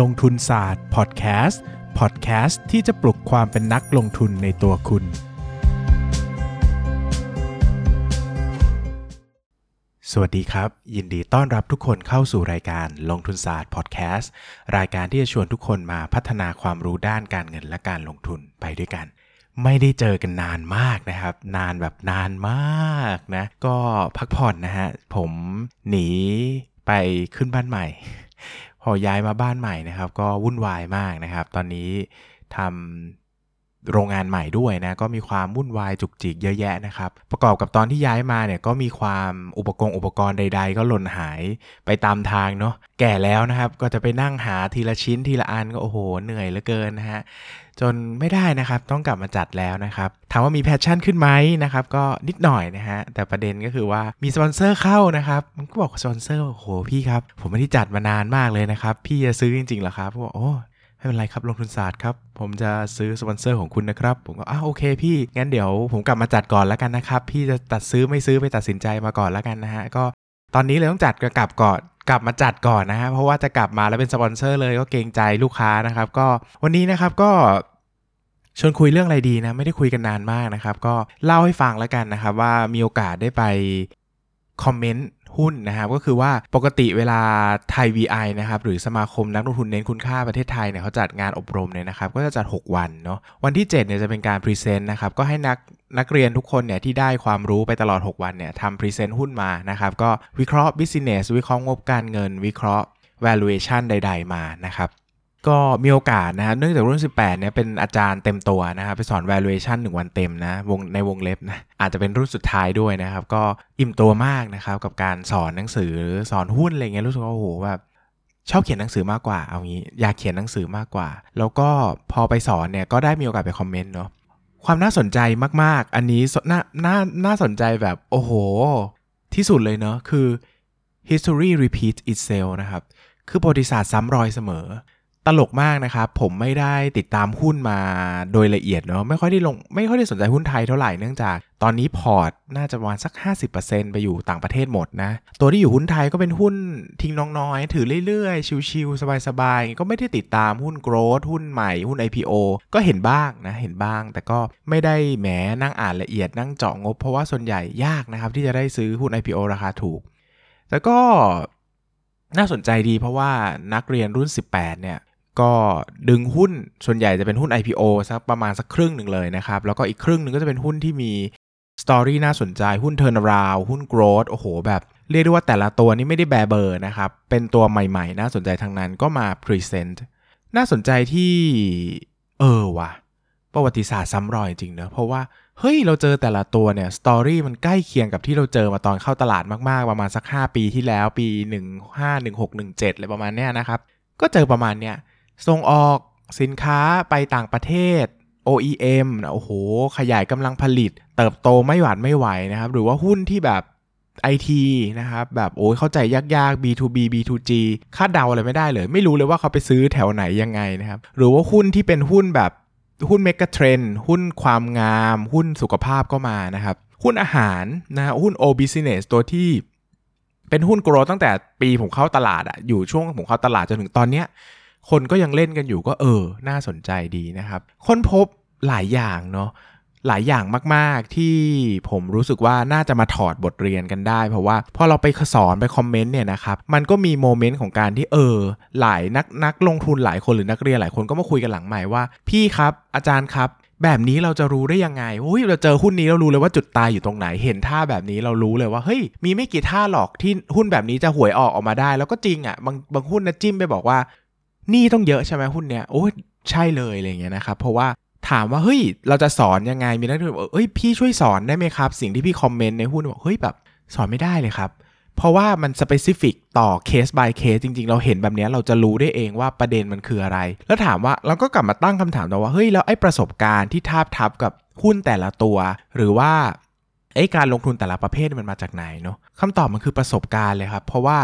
ลงทุนศาสตร์พอดแคสต์พอดแคสต์ที่จะปลุกความเป็นนักลงทุนในตัวคุณ สวัสดีครับ ยินดีต้อนรับทุกคนเข้าสู่รายการลงทุนศาสตร์พอดแคสต์รายการที่จะชวนทุกคนมาพัฒนาความรู้ด้านการเงินและการลงทุนไปด้วยกัน ไม่ได้เจอกันนานมากนะครับ นานแบบนานมากนะ ก็พักผ่อนนะฮะ ผมหนีไปขึ้นบ้านใหม่ พอย้ายมาบ้านใหม่นะครับ ก็วุ่นวายมากนะครับ ตอนนี้ทำ โรงงานใหม่ด้วยนะก็มีความวุ่นวายจุกจิกเยอะแยะนะครับ ประกอบกับตอนที่ย้ายมาเนี่ยก็มีความอุปกรณ์อุปกรณ์ใด ๆ ก็หล่นหายไปตามทางเนาะแก่แล้วนะครับก็จะไปนั่งหาทีละชิ้นทีละอันก็โอ้โหเหนื่อยเหลือเกินนะฮะจนไม่ได้นะครับต้องกลับมาจัดแล้วนะครับถามว่ามี passion ขึ้นไหมนะครับก็นิดหน่อยนะฮะแต่ประเด็นก็คือว่ามีสปอนเซอร์เข้านะครับมันก็บอกสปอนเซอร์โอ้โหพี่ครับผมไม่ได้จัดมานานมากเลยนะครับพี่จะซื้อจริงๆหรอครับบอกโอ้ ไม่เป็นไรครับลงทุนศาสตร์ครับผมจะซื้อสปอนเซอร์ของคุณนะครับ ผมก็อ้าโอเคพี่งั้นเดี๋ยวผมกลับมาจัดก่อนแล้วกันนะครับ พี่จะตัดซื้อไม่ซื้อไปตัดสินใจมาก่อนแล้วกันนะฮะก็ตอนนี้เลยต้องจัดกลับก่อนกลับมาจัดก่อนนะฮะเพราะว่าจะกลับมาแล้วเป็นสปอนเซอร์เลยก็เกรงใจลูกค้านะครับ ก็วันนี้นะครับก็ชวนคุยเรื่องอะไรดีนะ ไม่ได้คุยกันนานมากนะครับ ก็เล่าให้ฟังแล้วกันนะครับ ว่ามีโอกาสได้ไปคอมเมนต์ หุ้นนะครับก็คือว่าปกติเวลาไทย VI นะครับหรือสมาคมนักลงทุนเน้นคุณค่าประเทศไทยเนี่ยเขาจัดงานอบรมเนี่ยนะครับก็จะจัด 6 วันเนาะวันที่7เนี่ยจะเป็นการพรีเซนต์นะครับก็ให้นักนักเรียนทุกคนเนี่ยที่ได้ความรู้ไปตลอด 6 วันเนี่ยทำพรีเซนต์หุ้นมานะครับก็วิเคราะห์ business วิเคราะห์งบการเงิน วิเคราะห์ valuation ใด ๆ มานะครับ ก็มีโอกาสนะฮะเนื่องจากรุ่น 18เนี่ยเป็นอาจารย์เต็มตัวนะครับไปสอน valuation 1 วันเต็มนะวงในวงเล็บนะอาจจะเป็นรุ่นสุดท้ายด้วยนะครับ ก็อิ่มตัวมากนะครับกับการสอนหนังสือสอนหุ้นอะไรเงี้ยรู้สึกว่าโอ้โหแบบชอบเขียนหนังสือมากกว่าเอางี้อยากเขียนหนังสือมากกว่า แล้วก็พอไปสอนเนี่ยก็ได้มีโอกาสไปคอมเมนต์เนาะความน่าสนใจมากๆ อันนี้น่าน่าน่าสนใจแบบโอ้โห ที่สุดเลยเนาะคือ history repeats itself นะครับ คือประวัติศาสตร์ซ้ำรอยเสมอ ตลกมากนะครับ ผมไม่ได้ติดตามหุ้นมาโดยละเอียดเนาะไม่ค่อยได้ลงไม่ค่อยได้สนใจหุ้นไทยเท่าไหร่เนื่องจากตอนนี้พอร์ตน่าจะประมาณสัก 50%ไปอยู่ต่างประเทศหมดนะ ตัวที่อยู่หุ้นไทยก็เป็นหุ้นทิ้งน้องน้อย ถือเรื่อยๆ ชิวๆสบายๆ ก็ไม่ได้ติดตามหุ้นโกรดหุ้นใหม่หุ้น IPO ก็เห็นบ้างนะเห็นบ้าง แต่ก็ไม่ได้แหมนั่งอ่านละเอียดนั่งเจาะงบ เพราะว่าส่วนใหญ่ยากนะครับที่จะได้ซื้อหุ้น IPO ราคาถูกแล้วก็น่าสนใจดีเพราะว่านักเรียนรุ่น 18 เนี่ย ก็ดึงหุ้นส่วนใหญ่จะเป็นหุ้น IPO สักประมาณสักครึ่งหนึ่งเลยนะครับ แล้วก็อีกครึ่งหนึ่งก็จะเป็นหุ้นที่มีสตอรี่น่าสนใจหุ้น turnaround หุ้น growth โอ้โห แบบเรียกได้ว่าแต่ละตัวนี้ไม่ได้แบเบอร์นะครับ เป็นตัวใหม่ๆ น่าสนใจทั้งนั้นก็มา present น่าสนใจที่ เออว่ะ ประวัติศาสตร์ซ้ำรอยจริงเนอะเพราะว่า เฮ้ย เราเจอแต่ละตัวเนี่ยสตอรี่มันใกล้เคียงกับที่เราเจอมาตอนเข้าตลาดมากๆ ประมาณสัก 5 ปีที่แล้วปี 15 16 17อะไรประมาณเนี้ยนะครับ ก็เจอประมาณเนี้ย ส่งออกสินค้าไปต่างประเทศ OEM นะโอ้โห ขยายกำลังผลิต เติบโตไม่หวาดไม่ไหวนะครับ หรือว่าหุ้นที่แบบ IT นะครับ แบบโอ้ยเข้าใจยากๆ B2B B2G คาดเดาอะไรไม่ได้เลย ไม่รู้เลยว่าเขาไปซื้อแถวไหนยังไงนะครับ หรือว่าหุ้นที่เป็นหุ้นแบบหุ้นเมกะเทรนหุ้นความงาม หุ้นสุขภาพก็มานะครับ หุ้นอาหารนะหุ้น O Business ตัวที่เป็นหุ้นโกรตั้งแต่ปีผมเข้าตลาดอะอยู่ช่วงผมเข้าตลาดจนถึงตอนเนี้ย คนก็ยังเล่นกันอยู่ก็เออ น่าสนใจดีนะครับ ค้นพบหลายอย่างเนาะหลายอย่างมาก ๆ ที่ผมรู้สึกว่าน่าจะมาถอดบทเรียนกันได้ เพราะว่าพอเราไปสอนไปคอมเมนต์เนี่ยนะครับ มันก็มีโมเมนต์ของการที่เออ หลายนักนักลงทุนหลายคนหรือนักเรียนหลายคนก็มาคุยกันหลังใหม่ว่า พี่ครับ อาจารย์ครับ แบบนี้เราจะรู้ได้ยังไงโอ้ยเราเจอหุ้นนี้เรารู้เลยว่าจุดตายอยู่ตรงไหนเห็นท่าแบบนี้เรารู้เลยว่าเฮ้ยมีไม่กี่ท่าหรอกที่หุ้นแบบนี้จะหวยออกออกมาได้ แล้วก็จริงอะ่ะบางบางหุ้นนะจิ้มไปบอกว่า นี่ต้องเยอะใช่ไหมหุ้นเนี้ยโอ้ใช่เลยอะไรเงี้ยนะครับ เพราะว่าถามว่าเฮ้ยเราจะสอนยังไงมีนักลงทุนบอกเอ้ยพี่ช่วยสอนได้ไหมครับ สิ่งที่พี่คอมเมนต์ในหุ้นบอกเฮ้ยแบบสอนไม่ได้เลยครับ เพราะว่ามันสเปซิฟิกต่อเคส by เคสจริง ๆ เราเห็นแบบนี้เราจะรู้ได้เองว่าประเด็นมันคืออะไร แล้วถามว่าเราก็กลับมาตั้งคำถามต่อว่าเฮ้ยแล้วไอ้ประสบการณ์ที่ทาบทับกับหุ้นแต่ละตัว หรือว่าไอ้การลงทุนแต่ละประเภทมันมาจากไหนเนาะคำตอบมันคือประสบการณ์เลยครับ เพราะว่า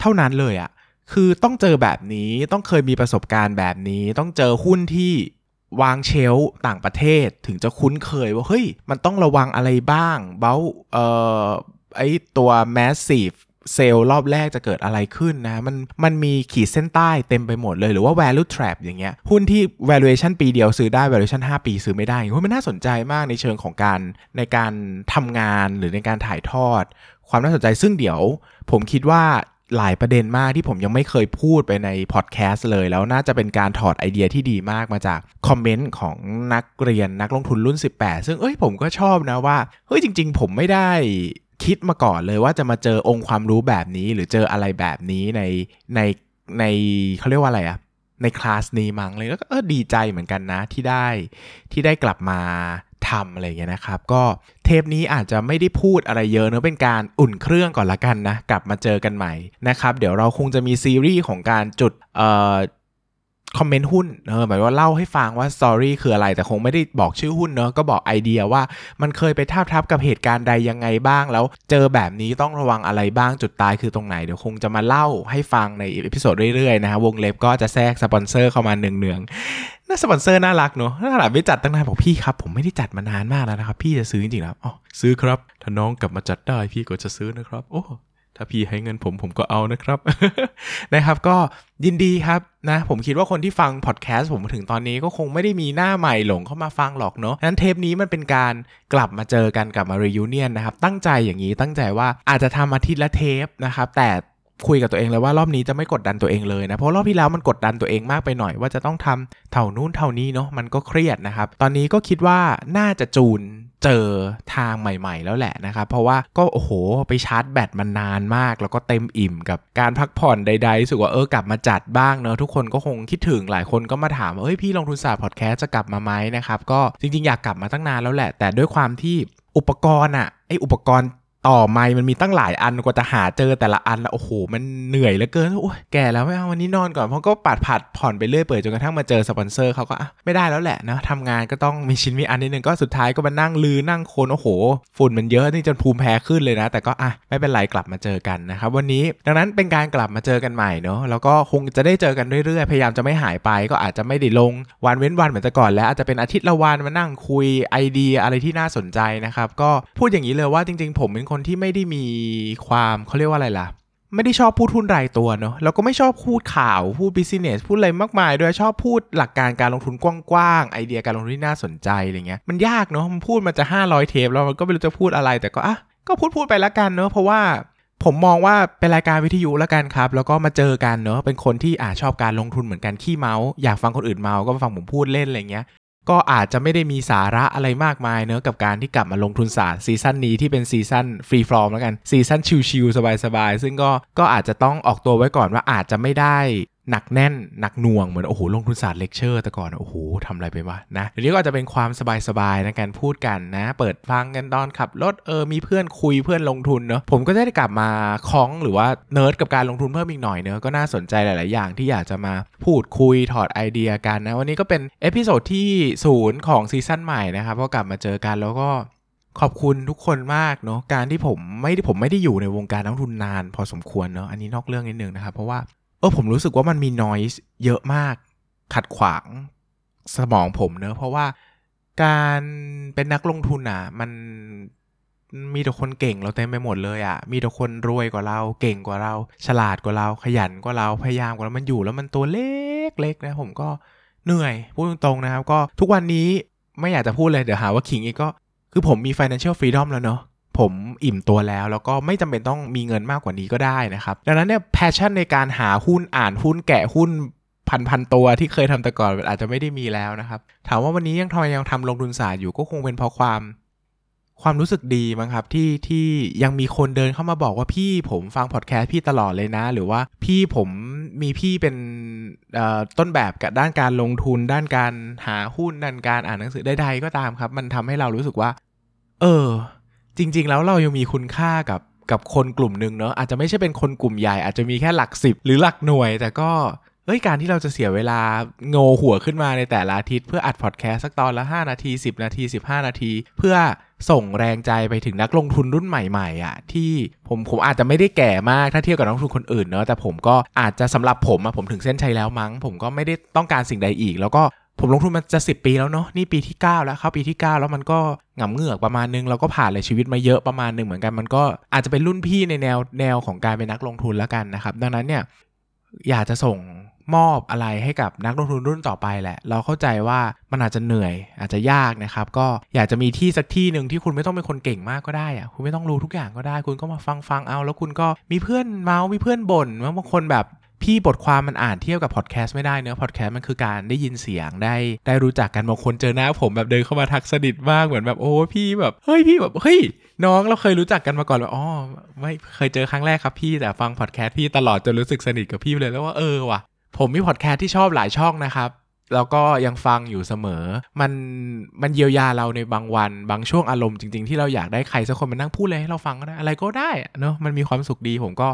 เท่านั้นเลยอะ คือต้องเจอแบบนี้ต้องเคยมีประสบการณ์แบบนี้ ต้องเจอหุ้นที่วางเชลฟ์ต่างประเทศถึงจะคุ้นเคยว่า เฮ้ย มันต้องระวังอะไรบ้าง เบ้าเอ่อไอตัว massive เซลล์รอบแรกจะเกิดอะไรขึ้นนะ มันมันมีขีดเส้นใต้เต็มไปหมดเลยหรือว่า value trap อย่างเงี้ยหุ้นที่ valuation ปีเดียวซื้อได้ valuation 5 ปีซื้อไม่ได้หุ้นมันน่าสนใจมากในเชิงของการในการทำงานหรือในการถ่ายทอด ความน่าสนใจซึ่งเดี๋ยว ผมคิดว่า หลายประเด็นมากที่ผมยังไม่เคยพูดไปในพอดแคสต์เลย แล้วน่าจะเป็นการถอดไอเดียที่ดีมากมาจากคอมเมนต์ของนักเรียนนักลงทุนรุ่น 18 ซึ่งเอ้ยผมก็ชอบนะว่าเฮ้ยจริง ๆ ผมไม่ได้คิดมาก่อนเลยว่าจะมาเจอองค์ความรู้แบบนี้ หรือเจออะไรแบบนี้ในในในเขาเรียกว่าอะไรอะในคลาสนี้มั้งเลยแล้วก็เออดีใจเหมือนกันนะที่ได้ที่ได้กลับมา ทำอะไรเงี้ยนะครับ ก็เทปนี้อาจจะไม่ได้พูดอะไรเยอะเนอะเป็นการอุ่นเครื่องก่อนละกันนะ กลับมาเจอกันใหม่นะครับ เดี๋ยวเราคงจะมีซีรีส์ของการจุดเอ่อ คอมเมนต์หุ้นเออหมายว่าเล่าให้ฟังว่า story คืออะไร แต่คงไม่ได้บอกชื่อหุ้นเนอะก็บอกไอเดียว่ามันเคยไปทับทับกับเหตุการณ์ใดยังไงบ้าง แล้วเจอแบบนี้ต้องระวังอะไรบ้างจุดตายคือตรงไหน เดี๋ยวคงจะมาเล่าให้ฟังใน episode เรื่อยๆนะฮะวงเล็บก็จะแทรกสปอนเซอร์เข้ามาเนืองๆน่าสปอนเซอร์น่ารักเนอะถ้าขนาดไม่จัดตั้งนานบอกพี่ครับ ผมไม่ได้จัดมานานมากแล้วนะครับ พี่จะซื้อจริงๆครับอ๋อซื้อครับถ้าน้องกลับมาจัดได้พี่ก็จะซื้อนะครับ โอ้ ถ้าพี่ให้เงินผมผมก็เอานะครับนะครับ ก็ยินดีครับนะ ผมคิดว่าคนที่ฟังพอดแคสต์ผมถึงตอนนี้ก็คงไม่ได้มีหน้าใหม่หลงเข้ามาฟังหรอกเนาะนั้นเทปนี้มันเป็นการกลับมาเจอกันกลับมา reunion นะครับ ตั้งใจอย่างนี้ตั้งใจว่าอาจจะทำอาทิตย์ละเทปนะครับ แต่ คุยกับตัวเองเลยว่ารอบนี้จะไม่กดดันตัวเองเลยนะ เพราะรอบที่แล้วมันกดดันตัวเองมากไปหน่อย ว่าจะต้องทำเท่านู้นเท่านี้เนาะมันก็เครียดนะครับ ตอนนี้ก็คิดว่าน่าจะจูนเจอทางใหม่ ๆ แล้วแหละนะครับ เพราะว่าก็โอ้โหไปชาร์จแบตมันนานมาก แล้วก็เต็มอิ่มกับการพักผ่อนใดๆรู้สึกว่าเออกลับมาจัดบ้างเนอะทุกคนก็คงคิดถึงหลายคนก็มาถามว่าเฮ้ยพี่ลงทุนศาสตร์พอดแคสต์จะกลับมาไหมนะครับก็จริงๆอยากกลับมาตั้งนานแล้วแหละ แต่ด้วยความที่อุปกรณ์อะไออุปกรณ์ ต่อไม้มันมีตั้งหลายอันกว่าจะหาเจอแต่ละอันโอ้โห มันเหนื่อยเหลือเกินโอ้ยแก่แล้วไม่เอาวันนี้นอนก่อนเพราะก็ปัดผัดผ่อนไปเรื่อยเปิดจนกระทั่งมาเจอสปอนเซอร์เขาก็อะไม่ได้แล้วแหละนะทำงานก็ต้องมีชิ้นมีอันนิดนึงก็สุดท้ายก็มานั่งลือนั่งโคนโอ้โห ฝุ่นมันเยอะนี่จนภูมิแพ้ขึ้นเลยนะ แต่ก็อะไม่เป็นไรกลับมาเจอกันนะครับวันนี้ดังนั้นเป็นการกลับมาเจอกันใหม่เนาะแล้วก็คงจะได้เจอกันเรื่อยๆพยายามจะไม่หายไปก็อาจจะไม่ได้ลงวันเว้นวันเหมือนแต่ก่อนแล้วอาจจะเป็นอาทิตย์ละวันมานั่งคุยไอเดียอะไรที่น่าสนใจนะครับก็พูดอย่างนี้เลยว่าจริง ๆ ผมเป็นคนที่ไม่ได้มีความเขาเรียกว่าอะไรล่ะ ไม่ได้ชอบพูดหุ้นรายตัวเนาะแล้วก็ไม่ชอบพูดข่าว พูดบิสเนสพูดอะไรมากมายด้วยชอบพูดหลักการการลงทุนกว้างๆไอเดียการลงทุนที่น่าสนใจอะไรเงี้ยมันยากเนาะมันพูดมันจะ 500 เทปแล้วมันก็ไม่รู้จะพูดอะไรแต่ก็อะก็พูดพูดไปละกันเนาะเพราะว่าผมมองว่าเป็นรายการวิทยุแล้วกันครับ แล้วก็มาเจอกันเนาะเป็นคนที่อ่าชอบการลงทุนเหมือนกันขี้เมาส์อยากฟังคนอื่นเมาก็มาฟังผมพูดเล่นอะไรเงี้ย ก็อาจจะไม่ได้มีสาระอะไรมากมายเนอะกับการที่กลับมาลงทุนศาสตร์ซีซั่นนี้ที่เป็นซีซั่น free form แล้วกันซีซั่นชิลๆสบายๆซึ่งก็ก็อาจจะต้องออกตัวไว้ก่อนว่าอาจจะไม่ได้ หนักแน่นหนักหน่วงเหมือนโอ้โหลงทุนศาสตร์เลคเชอร์แต่ก่อนโอ้โหทำอะไรไปวะนะเดี๋ยวนี้ก็จะเป็นความสบายๆในการพูดกันนะ เปิดฟังกันตอนขับรถเออมีเพื่อนคุยเพื่อนลงทุนเนอะผมก็ได้กลับมาคล้องหรือว่าเนิร์ดกับการลงทุนเพิ่มอีกหน่อยเนอะก็น่าสนใจหลาย ๆ อย่างที่อยากจะมาพูดคุยถอดไอเดียกันนะวันนี้ก็เป็น episode ที่ศูนย์ของซีซั่นใหม่นะครับก็กลับมาเจอกันแล้วก็ขอบคุณทุกคนมากเนาะการที่ผมไม่ได้ผมไม่ได้อยู่ในวงการนักลงทุนนาน พอสมควรเนาะอันนี้นอกเรื่องนิดนึงนะครับเพราะว่า เออผมรู้สึกว่ามันมี noise เยอะมาก ขัดขวางสมองผมเนอะเพราะว่าการเป็นนักลงทุนอะ มันมีแต่คนเก่งเราเต็มไปหมดเลยอะ มีแต่คนรวยกว่าเรา เก่งกว่าเรา ฉลาดกว่าเรา ขยันกว่าเรา พยายามกว่าเรา มันอยู่แล้วมันตัวเล็กเล็กนะ ผมก็เหนื่อย พูดตรงๆนะครับ ก็ทุกวันนี้ไม่อยากจะพูดเลย เดี๋ยวหาว่าขิงอีกก็ คือผมมี financial freedom แล้วเนาะ ผมอิ่มตัวแล้ว แล้วก็ไม่จำเป็นต้องมีเงินมากกว่านี้ก็ได้นะครับ ดังนั้นเนี่ย passion ในการหาหุ้นอ่านหุ้นแกะหุ้นพันพันตัวที่เคยทำแต่ก่อนอาจจะไม่ได้มีแล้วนะครับ ถามว่าวันนี้ยังทำไมยังทำลงทุนศาสตร์อยู่ก็คงเป็นเพราะความความรู้สึกดีมั้งครับที่ที่ยังมีคนเดินเข้ามาบอกว่าพี่ผมฟังพอดแคสต์พี่ตลอดเลยนะ หรือว่าพี่ผมมีพี่เป็นต้นแบบกับด้านการลงทุน ด้านการหาหุ้นด้านการอ่านหนังสือใดๆก็ตามครับ มันทำให้เรารู้สึกว่า เออ จริง ๆ แล้วเรายังมีคุณค่ากับกับคนกลุ่มหนึ่งเนอะอาจจะไม่ใช่เป็นคนกลุ่มใหญ่อาจจะมีแค่หลักสิบหรือหลักหน่วย แต่ก็เอ้ยการที่เราจะเสียเวลาโงหัวขึ้นมาในแต่ละอาทิตย์เพื่ออัดพอดแคสต์สักตอนละ 5 นาที 10 นาที 15 นาที เพื่อส่งแรงใจไปถึงนักลงทุนรุ่นใหม่ๆอะที่ผมผมอาจจะไม่ได้แก่มากถ้าเทียบกับนักลงทุนคนอื่นเนอะแต่ผมก็อาจจะสำหรับผมอะผมถึงเส้นชัยแล้วมั้ง ผมก็ไม่ได้ต้องการสิ่งใดอีก แล้วก็ ผมลงทุนมาจะ 10 ปีแล้วเนาะนี่ปีที่ 9 แล้วเข้าปีที่ 9 แล้วมันก็หงำเหงือกประมาณนึงเราก็ผ่านเลยชีวิตมาเยอะประมาณนึงเหมือนกันมันก็อาจจะเป็นรุ่นพี่ในแนวแนวของการเป็นนักลงทุนแล้วกันนะครับ ดังนั้นเนี่ยอยากจะส่งมอบอะไรให้กับนักลงทุนรุ่นต่อไปแหละ เราเข้าใจว่ามันอาจจะเหนื่อย อาจจะยากนะครับ ก็อยากจะมีที่สักที่หนึ่งที่คุณไม่ต้องเป็นคนเก่งมากก็ได้อะคุณไม่ต้องรู้ทุกอย่างก็ได้ คุณก็มาฟังฟังเอา แล้วคุณก็มีเพื่อนเมาส์มีเพื่อนบ่นบางคนแบบ พี่บทความมันอ่านเทียบกับพอดแคสต์ไม่ได้เนื้อพอดแคสต์มันคือการได้ยินเสียงได้ได้รู้จักกันบางคนเจอหน้าผมแบบเดินเข้ามาทักสนิทมากเหมือนแบบโอ้พี่แบบเฮ้ยพี่แบบเฮ้ยน้องเราเคยรู้จักกันมาก่อนแบบอ๋อไม่เคยเจอครั้งแรกครับพี่แต่ฟังพอดแคสต์พี่ตลอดจนรู้สึกสนิทกับพี่เลยแล้วว่าเออว่ะผมมีพอดแคสต์ที่ชอบหลายช่องนะครับแล้วก็ยังฟังอยู่เสมอ มันมันเยียวยาเราในบางวัน บางช่วงอารมณ์จริงๆ ที่เราอยากได้ใครสักคนมานั่งพูดเลยให้เราฟังก็ได้ อะไรก็ได้เนอะมันมีความสุขดีผมก็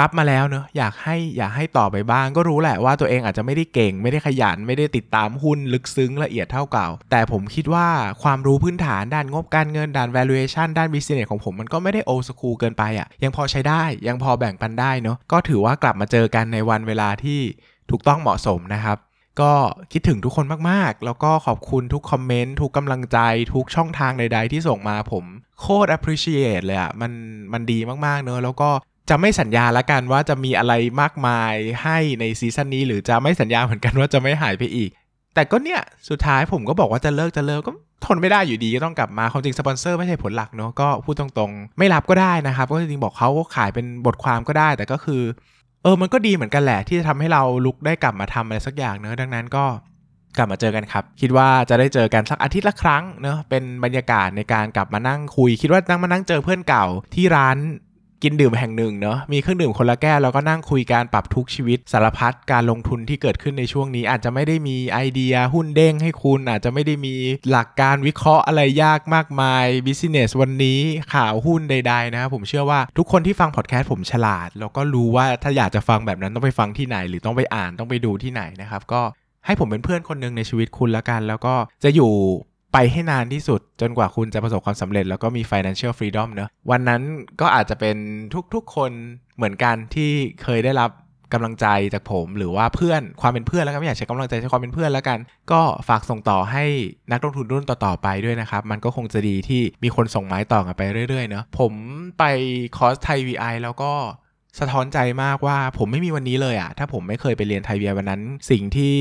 รับมาแล้วเนอะอยากให้อยากให้ต่อไปบ้าง ก็รู้แหละว่าตัวเองอาจจะไม่ได้เก่ง ไม่ได้ขยัน ไม่ได้ติดตามหุ้นลึกซึ้งละเอียดเท่าเก่า แต่ผมคิดว่าความรู้พื้นฐานด้านงบการเงินด้าน valuation ด้าน business ของผมมันก็ไม่ได้ old school เกินไปอะ่ะยังพอใช้ได้ยังพอแบ่งปันได้เนอะก็ถือว่ากลับมาเจอกันในวันเวลาที่ถูกต้องเหมาะสมนะครับก็คิดถึงทุกคนมากๆ แล้วก็ขอบคุณทุกคอมเมนต์ ทุกกำลังใจ ทุกช่องทางใด ๆ ที่ส่งมาผม โคตร appreciate เลยอะ่ะ มันมันดีมากๆ เนอะแล้วก็ จะไม่สัญญาละกันว่าจะมีอะไรมากมายให้ในซีซั่นนี้ หรือจะไม่สัญญาเหมือนกันว่าจะไม่หายไปอีก แต่ก็เนี่ยสุดท้ายผมก็บอกว่าจะเลิกจะเลิกก็ทนไม่ได้อยู่ดีก็ต้องกลับมาความจริงสปอนเซอร์ไม่ใช่เหตุผลหลักเนอะก็พูดตรงๆ ไม่รับก็ได้นะครับ ก็จริงบอกเขาก็ขายเป็นบทความก็ได้ แต่ก็คือ เออมันก็ดีเหมือนกันแหละ ที่จะทำให้เราลุกได้กลับมาทำอะไรสักอย่างเนอะดังนั้นก็กลับมาเจอกันครับ คิดว่าจะได้เจอกันสักอาทิตย์ละครั้งเนอะเป็นบรรยากาศในการกลับมานั่งคุย คิดว่านั่งมานั่งเจอเพื่อนเก่าที่ร้าน กินดื่มแห่งหนึ่งเนาะมีเครื่องดื่มคนละแก้วแล้วก็นั่งคุยการปรับทุกชีวิตสารพัดการลงทุนที่เกิดขึ้นในช่วงนี้ อาจจะไม่ได้มีไอเดียหุ้นเด้งให้คุณ อาจจะไม่ได้มีหลักการวิเคราะห์อะไรยากมากมายบิสเนสวันนี้ข่าวหุ้นใด ๆ นะครับผมเชื่อว่าทุกคนที่ฟังพอดแคสต์ผมฉลาด แล้วก็รู้ว่าถ้าอยากจะฟังแบบนั้นต้องไปฟังที่ไหน หรือต้องไปอ่านต้องไปดูที่ไหนนะครับก็ให้ผมเป็นเพื่อนคนหนึ่งในชีวิตคุณล้วกัน แล้วก็จะอยู่ ไปให้นานที่สุดจนกว่าคุณจะประสบความสำเร็จแล้วก็มี financial freedom เนอะวันนั้นก็อาจจะเป็นทุกๆคนเหมือนกันที่เคยได้รับกำลังใจจากผมหรือว่าเพื่อนความเป็นเพื่อนแล้วก็ไม่อยากใช้กำลังใจใช้ความเป็นเพื่อนแล้วกัน ก็ฝากส่งต่อให้นักลงทุนรุ่นต่อๆไปด้วยนะครับ มันก็คงจะดีที่มีคนส่งไม้ต่อกันไปเรื่อยๆเนอะผมไปคอร์สไทย VI แล้วก็ สะท้อนใจมากว่าผมไม่มีวันนี้เลยอะถ้าผมไม่เคยไปเรียนไทยเวียวันนั้น สิ่งที่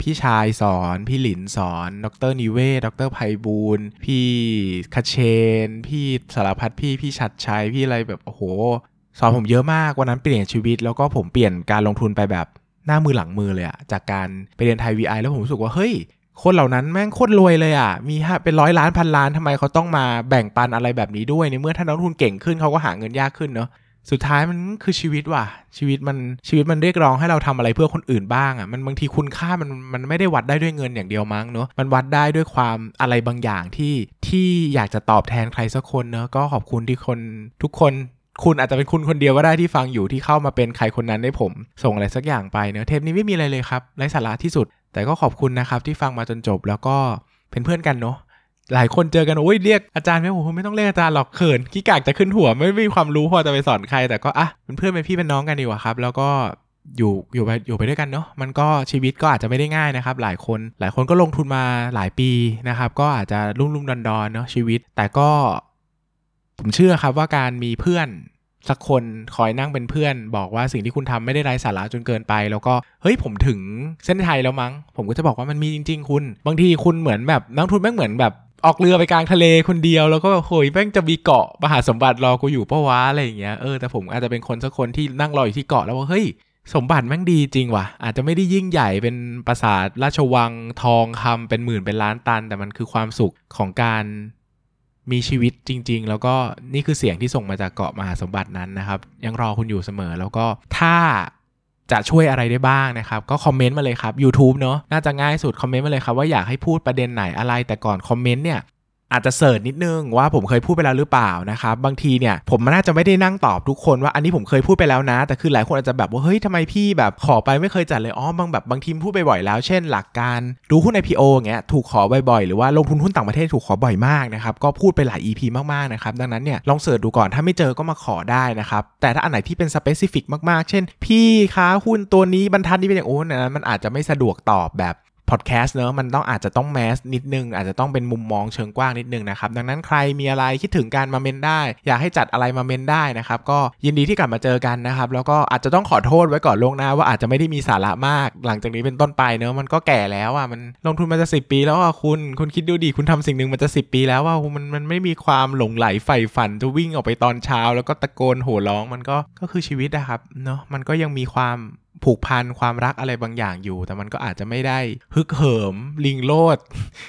พี่ชายสอน พี่หลินสอน ดรนิเวศ ดรไพบูลพี่คาเชน พี่สารพัดพี่ พี่ชัดชัย พี่อะไรแบบโอ้โห สอนผมเยอะมากวันนั้นเปลี่ยนชีวิต แล้วก็ผมเปลี่ยนการลงทุนไปแบบหน้ามือหลังมือเลยอะจากการไปเรียนไทย VI แล้วผมรู้สึกว่าเฮ้ยคนเหล่านั้นแม่งโคตรรวยเลยอะ่ะ มีฮะเป็นร้อยล้านพันล้านทำไมเขาต้องมาแบ่งปันอะไรแบบนี้ด้วยในเมื่อถ้านักลงทุนเก่งขึ้นเขาก็หาเงินยากขึ้นเนาะ สุดท้ายมันคือชีวิตว่ะ ชีวิตมันชีวิตมันเรียกร้องให้เราทำอะไรเพื่อคนอื่นบ้างอะ่ะมันบางทีคุณค่ามันมันไม่ได้วัดได้ด้วยเงินอย่างเดียวมั้งเนอะมันวัดได้ด้วยความอะไรบางอย่างที่ที่อยากจะตอบแทนใครสักคนเนอะก็ขอบคุณที่คนทุกคนคุณอาจจะเป็นคุณคนเดียวก็ได้ที่ฟังอยู่ที่เข้ามาเป็นใครคนนั้นได้ผม ส่งอะไรสักอย่างไปเนอะเทปนี้ไม่มีอะไรเลยครับไร้สาระที่สุด แต่ก็ขอบคุณนะครับที่ฟังมาจนจบแล้วก็เป็นเพื่อนกันเนาะ หลายคนเจอกันโอ้ยเรียกอาจารย์ไม่ผมไม่ต้องเรียกอาจารย์หรอกเขินขี้กากจะขึ้นหัวไม่มีความรู้พอจะไปสอนใคร แต่ก็อะเป็นเพื่อนเป็นพี่เป็นน้องกันดีกว่าครับ แล้วก็อยู่อยู่ไปอยู่ไปด้วยกันเนาะมันก็ชีวิตก็อาจจะไม่ได้ง่ายนะครับ หลายคนหลายคนก็ลงทุนมาหลายปีนะครับ ก็อาจจะรุ่มรุ่มดอนดอนเนาะชีวิต แต่ก็ ผมเชื่อครับว่าการมีเพื่อนสักคนคอยนั่งเป็นเพื่อน บอกว่าสิ่งที่คุณทำไม่ได้ไร้สาระจนเกินไป แล้วก็เฮ้ยผมถึงเส้นไทยแล้วมั้ง ผมก็จะบอกว่ามันมีจริง ๆ คุณ บางทีคุณเหมือนแบบนักทุนแม่งเหมือนแบบ ออกเรือไปกลางทะเลคนเดียวแล้วก็แบบโอยแม่งจะมีเกาะมหาสมบัติรอกูอยู่ปะวะอะไรอย่างเงี้ยเออแต่ผมอาจจะเป็นคนสักคนที่นั่งรออยู่ที่เกาะแล้วว่าเฮ้ยสมบัติแม่งดีจริงว่ะ อาจจะไม่ได้ยิ่งใหญ่เป็นปราสาทราชวังทองคำเป็นหมื่นเป็นล้านตัน แต่มันคือความสุขของการมีชีวิตจริง ๆ แล้วก็นี่คือเสียงที่ส่งมาจากเกาะมหาสมบัตินั้นนะครับ ยังรอคุณอยู่เสมอแล้วก็ถ้า จะช่วยอะไรได้บ้างนะครับก็คอมเมนต์มาเลยครับ YouTube เนาะน่าจะง่ายสุดคอมเมนต์มาเลยครับว่าอยากให้พูดประเด็นไหนอะไรแต่ก่อนคอมเมนต์เนี่ย อาจจะ search นิดนึงว่าผมเคยพูดไปแล้วหรือเปล่านะครับบางทีเนี่ยผมน่าจะไม่ได้นั่งตอบทุกคนว่าอันนี้ผมเคยพูดไปแล้วนะ แต่คือหลายคนอาจจะแบบว่าเฮ้ยทำไมพี่แบบขอไปไม่เคยจัดเลยอ๋อบางแบบบางทีพูดไปบ่อยแล้ว เช่น หลักการดูหุ้น IPO อย่างเงี้ยถูกขอบ่อยๆหรือว่าลงทุนหุ้นต่างประเทศถูกขอบ่อยมากนะครับก็พูดไปหลาย EP มากๆนะครับดังนั้นเนี่ยลอง search ดูก่อนถ้าไม่เจอก็มาขอได้นะครับแต่ถ้าอันไหนที่เป็น specific มากๆ เช่น พี่คะหุ้นตัวนี้บรรทัดนี้เป็นอย่างโอ้นะมันอาจจะไม่สะดวกตอบแบบ พอดแคสต์เนอะมันต้องอาจจะต้อง mass นิดนึง อาจจะต้องเป็นมุมมองเชิงกว้างนิดนึงนะครับ ดังนั้นใครมีอะไรคิดถึงกันมาเมนต์ได้ อยากให้จัดอะไรมาเมนต์ได้นะครับ ก็ยินดีที่กลับมาเจอกันนะครับ แล้วก็อาจจะต้องขอโทษไว้ก่อนล่วงหน้าว่าอาจจะไม่ได้มีสาระมาก หลังจากนี้เป็นต้นไปเนอะมันก็แก่แล้วอะมันลงทุนมาจะสิปีแล้วอะคุณคุณคิดดูดิคุณทำสิ่งหนึ่งมันจะสิปีแล้วว่ามันมันไม่มีความหลงไหลใฝ่ฝันจะวิ่งออกไปตอนเช้า แล้วก็ตะโกนโห่ร้องมันก็ก็คือชีวิตนะครับเนาะมันก็ยังมีความ ผูกพันความรักอะไรบางอย่างอยู่ แต่มันก็อาจจะไม่ได้ฮึกเหิม ลิงโลด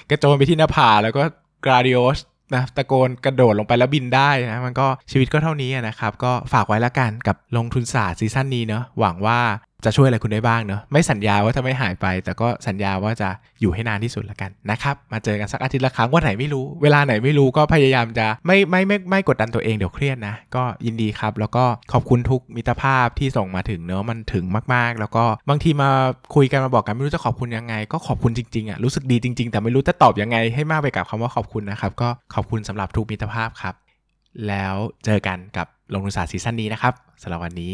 กระโจนไปที่หน้าผาแล้วก็กราดิโอสนะตะโกนกระโดดลงไปแล้วบินได้นะ มันก็ชีวิตก็เท่านี้นะครับ ก็ฝากไว้ละกันกับลงทุนศาสตร์ซีซั่นนี้เนอะหวังว่า จะช่วยอะไรคุณได้บ้างเนอะไม่สัญญาว่าจะไม่หายไป แต่ก็สัญญาว่าจะอยู่ให้นานที่สุดละกันนะครับ มาเจอกันสักอาทิตย์ละครั้งวันไหนไม่รู้ เวลาไหนไม่รู้ก็พยายามจะไม่ไม่ไม่ไม่กดดันตัวเองเดี๋ยวเครียดนะ ก็ยินดีครับ แล้วก็ขอบคุณทุกมิตรภาพที่ส่งมาถึงเนอะมันถึงมาก ๆ แล้วก็บางทีมาคุยกันมาบอกกันไม่รู้จะขอบคุณยังไง ก็ขอบคุณจริงๆอะรู้สึกดีจริง ๆ แต่ไม่รู้จะตอบยังไงให้มากไปกับคำว่าขอบคุณนะครับก็ขอบคุณสำหรับทุกมิตรภาพครับแล้วเจอกันกับลงทุนศาสตร์ซีซั่นนี้นะครับสำหรับวันนี้